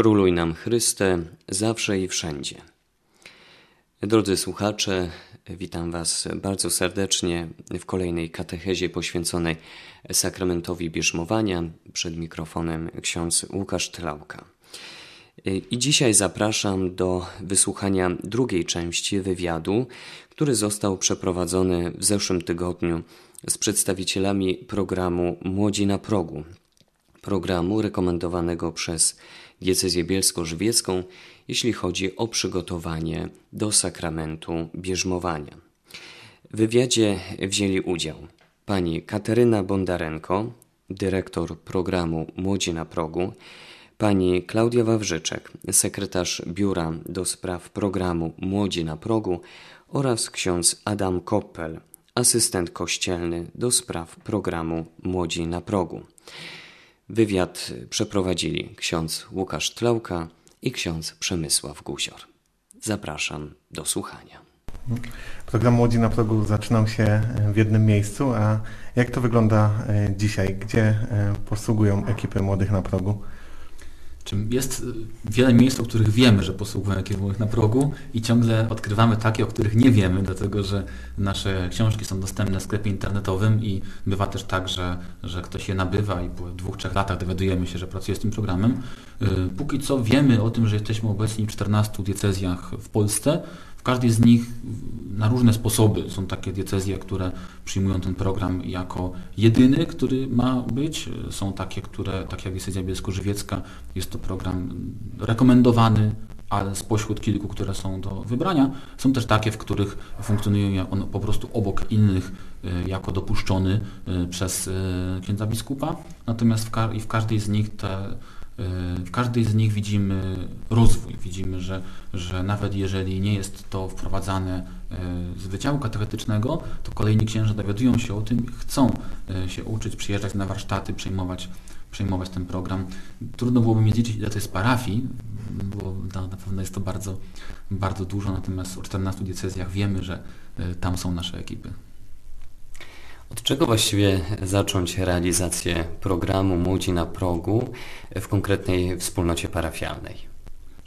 Króluj nam Chryste, zawsze i wszędzie. Drodzy słuchacze, witam Was bardzo serdecznie w kolejnej katechezie poświęconej sakramentowi bierzmowania. Przed mikrofonem ksiądz Łukasz Tlałka. I dzisiaj zapraszam do wysłuchania drugiej części wywiadu, który został przeprowadzony w zeszłym tygodniu z przedstawicielami programu Młodzi na Progu, programu rekomendowanego przez diecezję bielsko-żywiecką, jeśli chodzi o przygotowanie do sakramentu bierzmowania. W wywiadzie wzięli udział pani Kateryna Bondarenko, dyrektor programu Młodzi na Progu, pani Klaudia Wawrzyczek, sekretarz biura do spraw programu Młodzi na Progu oraz ksiądz Adam Koppel, asystent kościelny do spraw programu Młodzi na Progu. Wywiad przeprowadzili ksiądz Łukasz Tlałka i ksiądz Przemysław Guzior. Zapraszam do słuchania. Program Młodzi na Progu zaczynał się w jednym miejscu, a jak to wygląda e, dzisiaj? Gdzie e, posługują ekipy Młodych na Progu? Jest y, wiele miejsc, o których wiemy, że posługują ekipy na progu i ciągle odkrywamy takie, o których nie wiemy, dlatego że nasze książki są dostępne w sklepie internetowym i bywa też tak, że, że ktoś je nabywa i po dwóch, trzech latach dowiadujemy się, że pracuje z tym programem. Y, póki co wiemy o tym, że jesteśmy obecni w 14 diecezjach w Polsce, w każdej z nich na różne sposoby są takie diecezje, które przyjmują ten program jako jedyny, który ma być. Są takie, które, tak jak diecezja bielsko-żywiecka, jest to program rekomendowany, ale spośród kilku, które są do wybrania, są też takie, w których funkcjonuje on po prostu obok innych y, jako dopuszczony y, przez y, księdza biskupa. Natomiast w, ka w każdej z nich te w każdej z nich widzimy rozwój, widzimy, że, że nawet jeżeli nie jest to wprowadzane y, z wydziału katechetycznego, to kolejni księża dowiadują się o tym, chcą y, się uczyć, przyjeżdżać na warsztaty, przejmować, przejmować ten program. Trudno byłoby mi zliczyć, ile to jest parafii, bo na pewno jest to bardzo, bardzo dużo, natomiast o 14 diecezjach wiemy, że tam są nasze ekipy. Od czego właściwie zacząć realizację programu Młodzi na progu w konkretnej wspólnocie parafialnej?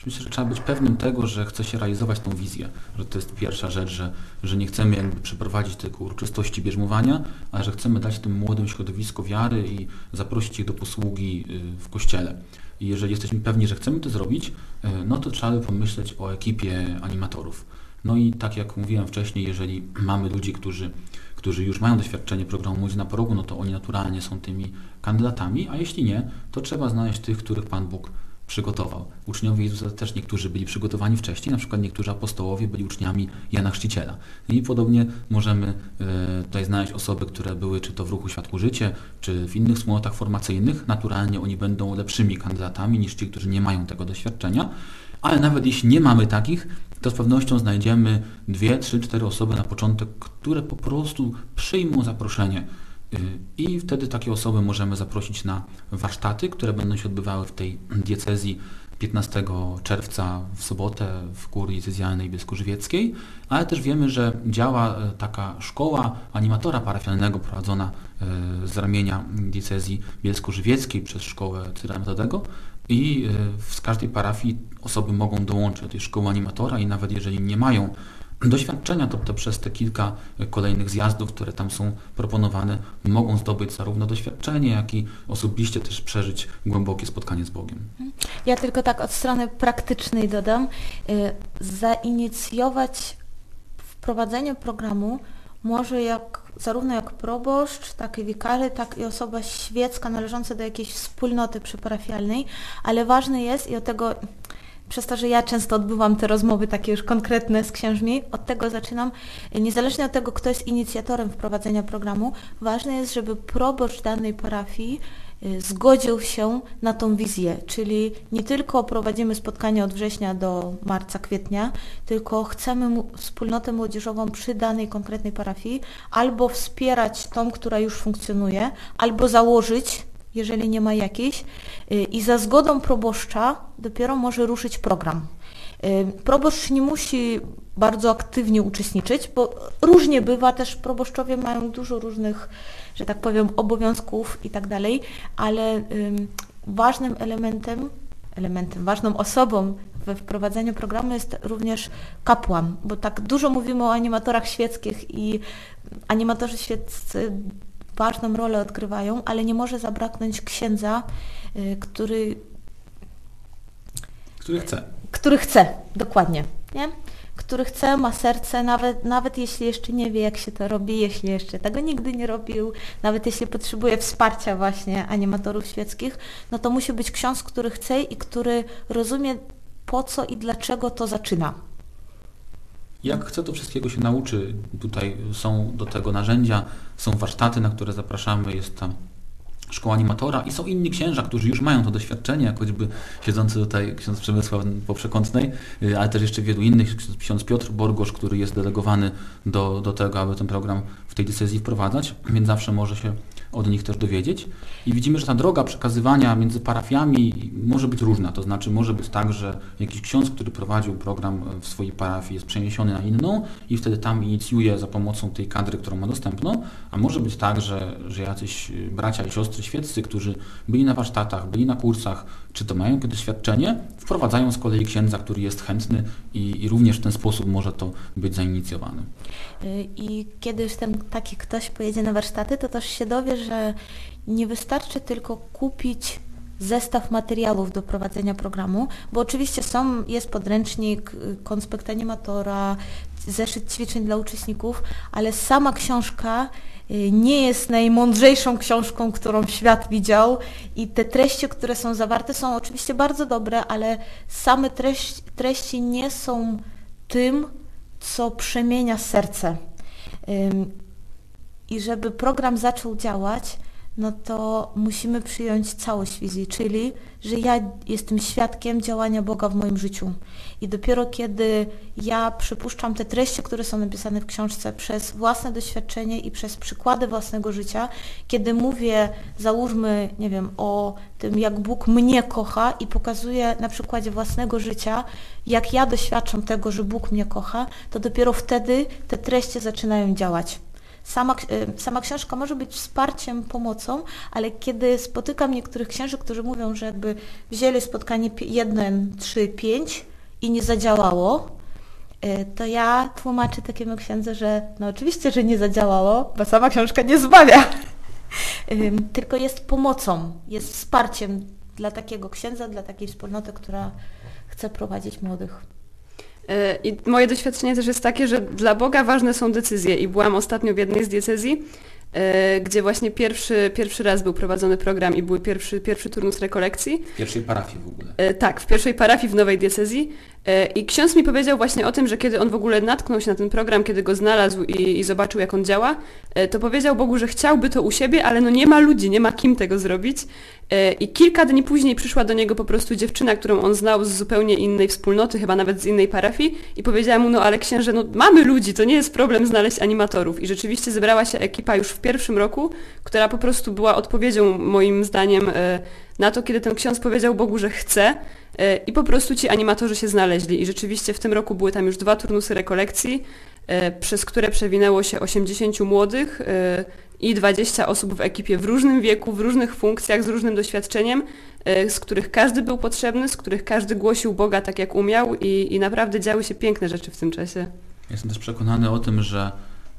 Myślę, że trzeba być pewnym tego, że chce się realizować tą wizję, że to jest pierwsza rzecz, że, że nie chcemy jakby przeprowadzić tylko uroczystości bierzmowania, ale że chcemy dać tym młodym środowisko wiary i zaprosić ich do posługi y, w Kościele. I jeżeli jesteśmy pewni, że chcemy to zrobić, y, no to trzeba by pomyśleć o ekipie animatorów. No i tak jak mówiłem wcześniej, jeżeli mamy ludzi, którzy którzy już mają doświadczenie programu Młodzi na progu, no to oni naturalnie są tymi kandydatami, a jeśli nie, to trzeba znaleźć tych, których Pan Bóg przygotował. Uczniowie Jezusa też niektórzy byli przygotowani wcześniej, na przykład niektórzy apostołowie byli uczniami Jana Chrzciciela. I podobnie możemy e, tutaj znaleźć osoby, które były czy to w ruchu Światło Życie, czy w innych wspólnotach formacyjnych. Naturalnie oni będą lepszymi kandydatami niż ci, którzy nie mają tego doświadczenia. Ale nawet jeśli nie mamy takich, to z pewnością znajdziemy dwie, trzy, cztery osoby na początek, które po prostu przyjmą zaproszenie. Y, I wtedy takie osoby możemy zaprosić na warsztaty, które będą się odbywały w tej diecezji 15 czerwca w sobotę w kurii diecezjalnej Bielsko-Żywieckiej, ale też wiemy, że działa e, taka szkoła animatora parafialnego prowadzona e, z ramienia diecezji bielsko-żywieckiej przez szkołę Cyra Metodego, i e, z każdej parafii osoby mogą dołączyć do tej szkoły animatora i nawet jeżeli nie mają doświadczenia, to, to przez te kilka kolejnych zjazdów, które tam są proponowane, mogą zdobyć zarówno doświadczenie, jak i osobiście też przeżyć głębokie spotkanie z Bogiem. Ja tylko tak od strony praktycznej dodam, y, zainicjować wprowadzenie programu może jak, zarówno jak proboszcz, tak i wikary, tak i osoba świecka należąca do jakiejś wspólnoty przyparafialnej, ale ważne jest i od tego, przez to, że ja często odbywam te rozmowy takie już konkretne z księżmi, od tego zaczynam, niezależnie od tego, kto jest inicjatorem wprowadzenia programu, ważne jest, żeby proboszcz danej parafii Y, zgodził się na tą wizję, czyli nie tylko prowadzimy spotkania od września do marca, kwietnia, tylko chcemy wspólnotę młodzieżową przy danej konkretnej parafii albo wspierać tą, która już funkcjonuje, albo założyć, jeżeli nie ma jakiejś y, i za zgodą proboszcza dopiero może ruszyć program. Y, proboszcz nie musi bardzo aktywnie uczestniczyć, bo różnie bywa, też proboszczowie mają dużo różnych że tak powiem, obowiązków i tak dalej, ale ważnym elementem elementem, ważną osobą we wprowadzeniu programu jest również kapłan, bo tak dużo mówimy o animatorach świeckich i animatorzy świeccy ważną rolę odgrywają, ale nie może zabraknąć księdza, y, który... Który chce. Który chce, dokładnie. Nie? który chce, ma serce, nawet, nawet jeśli jeszcze nie wie, jak się to robi, jeśli jeszcze tego nigdy nie robił, nawet jeśli potrzebuje wsparcia właśnie animatorów świeckich, no to musi być ksiądz, który chce i który rozumie po co i dlaczego to zaczyna. Jak chce, to wszystkiego się nauczy. Tutaj są do tego narzędzia, są warsztaty, na które zapraszamy, jest tam szkoła animatora i są inni księża, którzy już mają to doświadczenie, jak choćby siedzący tutaj ksiądz Przemysław po Przekątnej, y, ale też jeszcze wielu innych, ksiądz Piotr Borgosz, który jest delegowany do, do tego, aby ten program w tej decyzji wprowadzać, więc zawsze może się od nich też dowiedzieć. I widzimy, że ta droga przekazywania między parafiami może być różna. To znaczy może być tak, że jakiś ksiądz, który prowadził program w swojej parafii jest przeniesiony na inną i wtedy tam inicjuje za pomocą tej kadry, którą ma dostępną, a może być tak, że, że jacyś bracia i siostry świeccy, którzy byli na warsztatach, byli na kursach, czy to mają doświadczenie, wprowadzają z kolei księdza, który jest chętny i, i również w ten sposób może to być zainicjowane. I kiedy już ten taki ktoś pojedzie na warsztaty, to też się dowie, że nie wystarczy tylko kupić zestaw materiałów do prowadzenia programu, bo oczywiście są, jest podręcznik, konspekt animatora, zeszyt ćwiczeń dla uczestników, ale sama książka y, nie jest najmądrzejszą książką, którą świat widział i te treści, które są zawarte są oczywiście bardzo dobre, ale same treści, treści nie są tym, co przemienia serce. I żeby program zaczął działać, no to musimy przyjąć całość wizji, czyli że ja jestem świadkiem działania Boga w moim życiu. I dopiero kiedy ja przypuszczam te treści, które są napisane w książce przez własne doświadczenie i przez przykłady własnego życia, kiedy mówię, załóżmy, nie wiem, o tym, jak Bóg mnie kocha i pokazuję na przykładzie własnego życia, jak ja doświadczam tego, że Bóg mnie kocha, to dopiero wtedy te treści zaczynają działać. Sama, e, sama książka może być wsparciem, pomocą, ale kiedy spotykam niektórych księży, którzy mówią, że jakby wzięli spotkanie 1, 3, 5 i nie zadziałało, e, to ja tłumaczę takiemu księdze, że no oczywiście, że nie zadziałało, bo sama książka nie zbawia, tylko jest pomocą, jest wsparciem dla takiego księdza, dla takiej wspólnoty, która chce prowadzić młodych. E, I moje doświadczenie też jest takie, że dla Boga ważne są decyzje. I byłam ostatnio w jednej z diecezji, e, gdzie właśnie pierwszy, pierwszy raz był prowadzony program i był pierwszy, pierwszy turnus rekolekcji. W pierwszej parafii w ogóle. E, tak, w pierwszej parafii w nowej diecezji. E, I ksiądz mi powiedział właśnie o tym, że kiedy on w ogóle natknął się na ten program, kiedy go znalazł i, i, zobaczył, jak on działa, e, to powiedział Bogu, że chciałby to u siebie, ale no nie ma ludzi, nie ma kim tego zrobić. E, I kilka dni później przyszła do niego po prostu dziewczyna, którą on znał z zupełnie innej wspólnoty, chyba nawet z innej parafii i powiedziała mu, no ale księże, no mamy ludzi, to nie jest problem znaleźć animatorów. I rzeczywiście zebrała się ekipa już w pierwszym roku, która po prostu była odpowiedzią moim zdaniem na to, kiedy ten ksiądz powiedział Bogu, że chce, E, I po prostu ci animatorzy się znaleźli i rzeczywiście w tym roku były tam już dwa turnusy rekolekcji, e, przez które przewinęło się 80 młodych e, i 20 osób w ekipie w różnym wieku, w różnych funkcjach, z różnym doświadczeniem, z których każdy był potrzebny, z których każdy głosił Boga tak jak umiał i, i naprawdę działy się piękne rzeczy w tym czasie. Jestem też przekonany o tym, że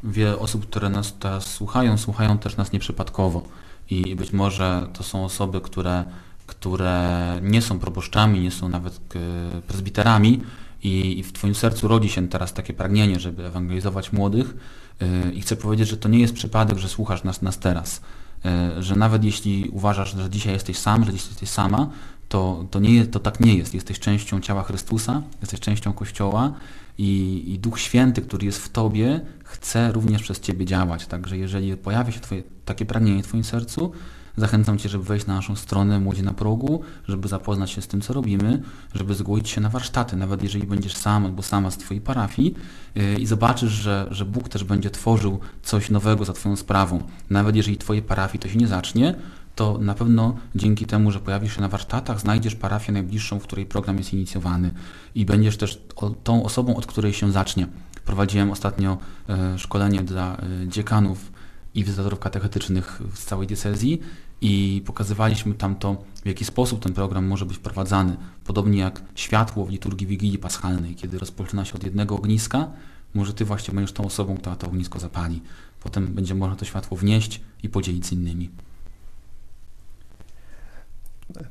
wiele osób, które nas teraz słuchają, słuchają też nas nieprzypadkowo i być może to są osoby, które które nie są proboszczami, nie są nawet e, prezbiterami. I w Twoim sercu rodzi się teraz takie pragnienie, żeby ewangelizować młodych. E, i chcę powiedzieć, że to nie jest przypadek, że słuchasz nas, nas teraz, e, że nawet jeśli uważasz, że dzisiaj jesteś sam, że dzisiaj jesteś sama, to, to, nie, to tak nie jest. Jesteś częścią ciała Chrystusa, jesteś częścią Kościoła i, i Duch Święty, który jest w Tobie, chce również przez Ciebie działać. Także jeżeli pojawia się twoje, takie pragnienie w Twoim sercu, Zachęcam Cię, żeby wejść na naszą stronę Młodzi na Progu, żeby zapoznać się z tym, co robimy, żeby zgłosić się na warsztaty, nawet jeżeli będziesz sam albo sama z Twojej parafii yy, i zobaczysz, że, że Bóg też będzie tworzył coś nowego za Twoją sprawą. Nawet jeżeli Twojej parafii to się nie zacznie, to na pewno dzięki temu, że pojawisz się na warsztatach, znajdziesz parafię najbliższą, w której program jest inicjowany i będziesz też tą osobą, od której się zacznie. Prowadziłem ostatnio e, szkolenie dla e, dziekanów i wizytatorów katechetycznych z całej diecezji i pokazywaliśmy tam to, w jaki sposób ten program może być wprowadzany. Podobnie jak światło w liturgii Wigilii Paschalnej, kiedy rozpoczyna się od jednego ogniska, może Ty właśnie będziesz tą osobą, która to ognisko zapali. Potem będzie można to światło wnieść i podzielić z innymi.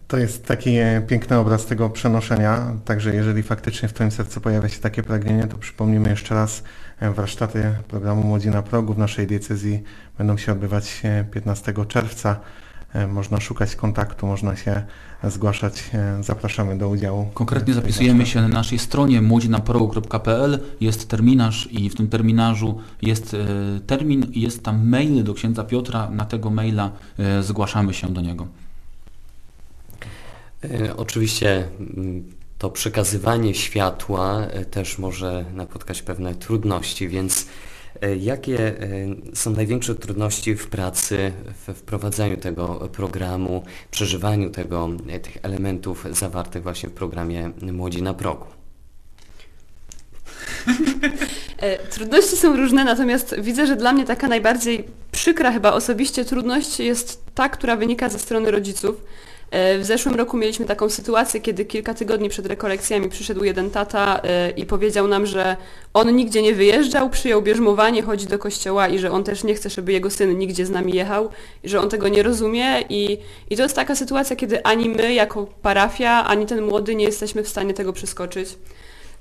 To jest taki e, piękny obraz tego przenoszenia, także jeżeli faktycznie w Twoim sercu pojawia się takie pragnienie, to przypomnimy jeszcze raz, e, warsztaty programu Młodzi na Progu w naszej diecezji będą się odbywać 15 e, czerwca. Można szukać kontaktu, można się zgłaszać. Zapraszamy do udziału. Konkretnie zapisujemy się na naszej stronie młodzinaprogu.pl. Jest terminarz i w tym terminarzu jest termin i jest tam mail do księdza Piotra. Na tego maila zgłaszamy się do niego. E, oczywiście mm, to przekazywanie światła e, też może napotkać pewne trudności, więc e, jakie są największe trudności w pracy, w wprowadzaniu tego programu, przeżywaniu tego, tych elementów zawartych właśnie w programie Młodzi na progu? Trudności są różne, natomiast widzę, że dla mnie taka najbardziej przykra chyba osobiście trudność jest ta, która wynika ze strony rodziców w zeszłym roku mieliśmy taką sytuację, kiedy kilka tygodni przed rekolekcjami przyszedł jeden tata e, i powiedział nam, że on nigdzie nie wyjeżdżał, przyjął bierzmowanie, chodzi do kościoła i że on też nie chce, żeby jego syn nigdzie z nami jechał, i że on tego nie rozumie i, i to jest taka sytuacja, kiedy ani my jako parafia, ani ten młody nie jesteśmy w stanie tego przeskoczyć.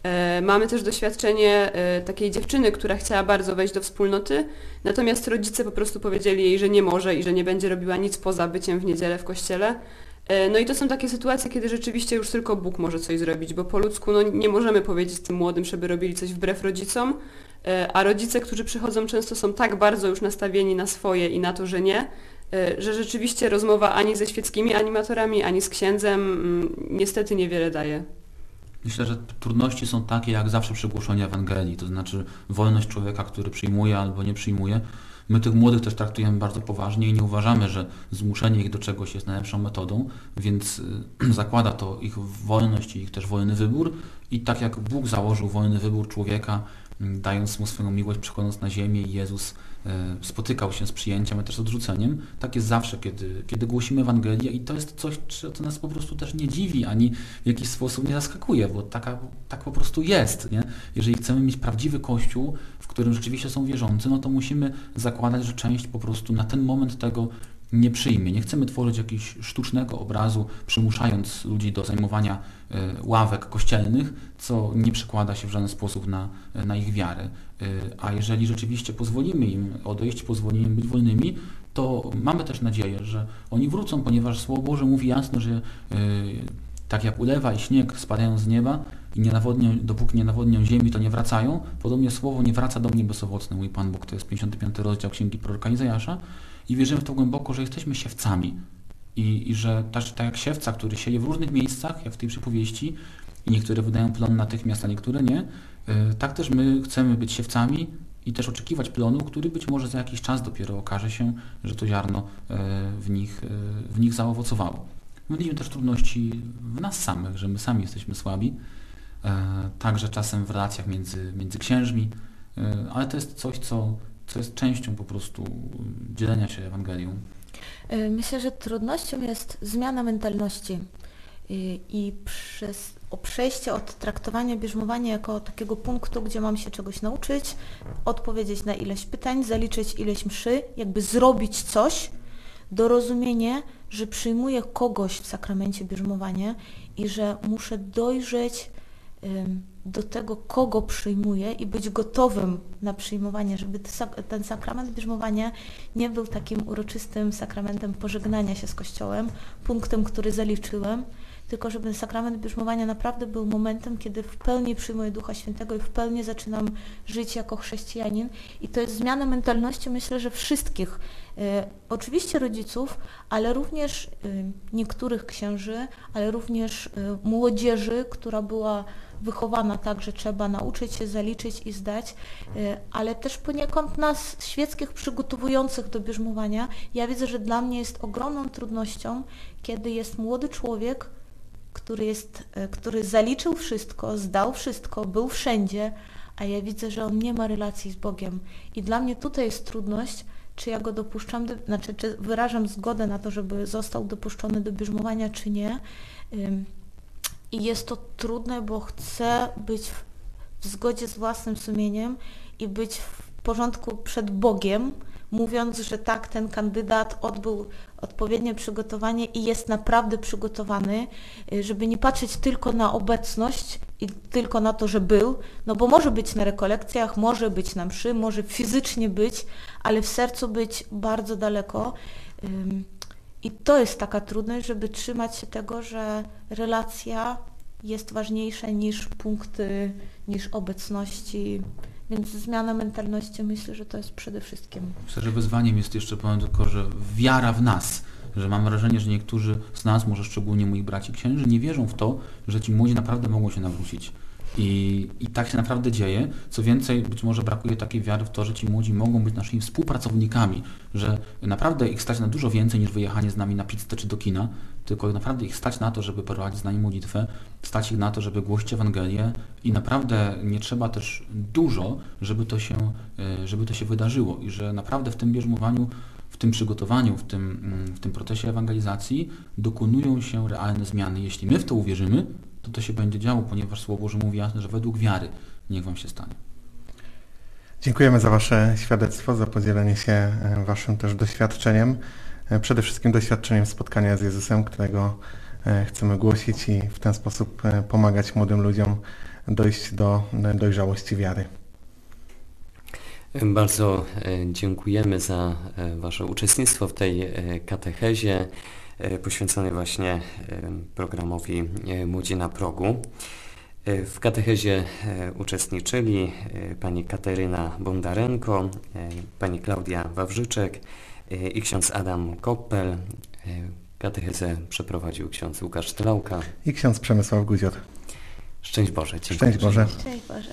E, mamy też doświadczenie takiej dziewczyny, która chciała bardzo wejść do wspólnoty, natomiast rodzice po prostu powiedzieli jej, że nie może i że nie będzie robiła nic poza byciem w niedzielę w kościele. E, no i to są takie sytuacje, kiedy rzeczywiście już tylko Bóg może coś zrobić, bo po ludzku no, nie możemy powiedzieć tym młodym, żeby robili coś wbrew rodzicom, e, a rodzice, którzy przychodzą często są tak bardzo już nastawieni na swoje i na to, że nie, e, że rzeczywiście rozmowa ani ze świeckimi animatorami, ani z księdzem mm, niestety niewiele daje. Myślę, że trudności są takie jak zawsze przy głoszeniu Ewangelii, to znaczy wolność człowieka, który przyjmuje albo nie przyjmuje. My tych młodych też traktujemy bardzo poważnie i nie uważamy, że zmuszenie ich do czegoś jest najlepszą metodą, więc y, zakłada to ich wolność i ich też wolny wybór. I tak jak Bóg założył wolny wybór człowieka, dając mu swoją miłość, przychodząc na ziemię i Jezus E, spotykał się z przyjęciem, a też z odrzuceniem. Tak jest zawsze, kiedy, kiedy głosimy Ewangelię i to jest coś, co nas po prostu też nie dziwi, ani w jakiś sposób nie zaskakuje, bo taka, tak po prostu jest. Nie? Jeżeli chcemy mieć prawdziwy Kościół, w którym rzeczywiście są wierzący, no to musimy zakładać, że część po prostu na ten moment tego nie przyjmie. Nie chcemy tworzyć jakiegoś sztucznego obrazu, przymuszając ludzi do zajmowania e, ławek kościelnych, co nie przekłada się w żaden sposób na, na ich wiarę. E, a jeżeli rzeczywiście pozwolimy im odejść, pozwolimy im być wolnymi, to mamy też nadzieję, że oni wrócą, ponieważ Słowo Boże mówi jasno, że e, tak jak ulewa i śnieg spadają z nieba i nie nawodnią, dopóki nie nawodnią ziemi, to nie wracają, podobnie Słowo nie wraca do mnie bezowocne, mój Pan Bóg, to jest 55 rozdział Księgi Proroka Izajasza, i wierzymy w to głęboko, że jesteśmy siewcami i, i że tak, tak jak siewca, który sieje w różnych miejscach, jak w tej przypowieści, i niektóre wydają plon natychmiast, a niektóre nie, e, tak też my chcemy być siewcami i też oczekiwać plonu, który być może za jakiś czas dopiero okaże się, że to ziarno e, w nich, e, w nich zaowocowało. My widzimy też trudności w nas samych, że my sami jesteśmy słabi, także czasem w relacjach między, między księżmi, ale to jest coś, co co jest częścią po prostu dzielenia się Ewangelią? E, myślę, że trudnością jest zmiana mentalności i przez, o przejście od traktowania bierzmowania jako takiego punktu, gdzie mam się czegoś nauczyć, odpowiedzieć na ileś pytań, zaliczyć ileś mszy, jakby zrobić coś, do rozumienia, że przyjmuję kogoś w sakramencie bierzmowania i że muszę dojrzeć do tego, kogo przyjmuję i być gotowym na przyjmowanie, żeby ten sakrament bierzmowania nie był takim uroczystym sakramentem pożegnania się z Kościołem, punktem, który zaliczyłem, tylko żeby sakrament bierzmowania naprawdę był momentem, kiedy w pełni przyjmuję Ducha Świętego i w pełni zaczynam żyć jako chrześcijanin. I to jest zmiana mentalności, myślę, że wszystkich, oczywiście rodziców, ale również e, niektórych księży, ale również e, młodzieży, która była wychowana tak, że trzeba nauczyć się, zaliczyć i zdać, ale też poniekąd nas świeckich przygotowujących do bierzmowania. Ja widzę, że dla mnie jest ogromną trudnością, kiedy jest młody człowiek, który, jest, e, który zaliczył wszystko, zdał wszystko, był wszędzie, a ja widzę, że on nie ma relacji z Bogiem. I dla mnie tutaj jest trudność, czy ja go dopuszczam, do, znaczy czy wyrażam zgodę na to, żeby został dopuszczony do bierzmowania, czy nie. I jest to trudne, bo chcę być w zgodzie z własnym sumieniem i być w porządku przed Bogiem, mówiąc, że tak, ten kandydat odbył odpowiednie przygotowanie i jest naprawdę przygotowany, y, żeby nie patrzeć tylko na obecność i tylko na to, że był, no bo może być na rekolekcjach, może być na mszy, może fizycznie być, ale w sercu być bardzo daleko. I to jest taka trudność, żeby trzymać się tego, że relacja jest ważniejsza niż punkty, niż obecności więc zmiana mentalności myślę, że to jest przede wszystkim. Myślę, że wyzwaniem jest jeszcze, powiem tylko, że wiara w nas, że mam wrażenie, że niektórzy z nas, może szczególnie moi braci księży, nie wierzą w to, że ci młodzi naprawdę mogą się nawrócić. I, I tak się naprawdę dzieje. Co więcej, być może brakuje takiej wiary w to, że ci młodzi mogą być naszymi współpracownikami, że naprawdę ich stać na dużo więcej niż wyjechanie z nami na pizzę czy do kina, tylko naprawdę ich stać na to, żeby prowadzić z nami modlitwę, stać ich na to, żeby głosić Ewangelię i naprawdę nie trzeba też dużo, żeby to się, e, żeby to się wydarzyło i że naprawdę w tym bierzmowaniu, w tym przygotowaniu, w tym, mm, w tym procesie ewangelizacji dokonują się realne zmiany. Jeśli my w to uwierzymy, to to się będzie działo, ponieważ Słowo Boże mówi jasno, że według wiary niech Wam się stanie. Dziękujemy za Wasze świadectwo, za podzielenie się e, Waszym też doświadczeniem. E, przede wszystkim doświadczeniem spotkania z Jezusem, którego e, chcemy głosić i w ten sposób pomagać młodym ludziom dojść do dojrzałości wiary. Bardzo dziękujemy za Wasze uczestnictwo w tej katechezie. E, poświęcony właśnie e, programowi e, Młodzi na progu. W katechezie uczestniczyli pani Kateryna Bondarenko, pani Klaudia Wawrzyczek i ksiądz Adam Koppel. Katechezę przeprowadził ksiądz Łukasz Tlałka i ksiądz Przemysław Guzior. Szczęść Boże. Szczęść Boże. Szczęść Boże.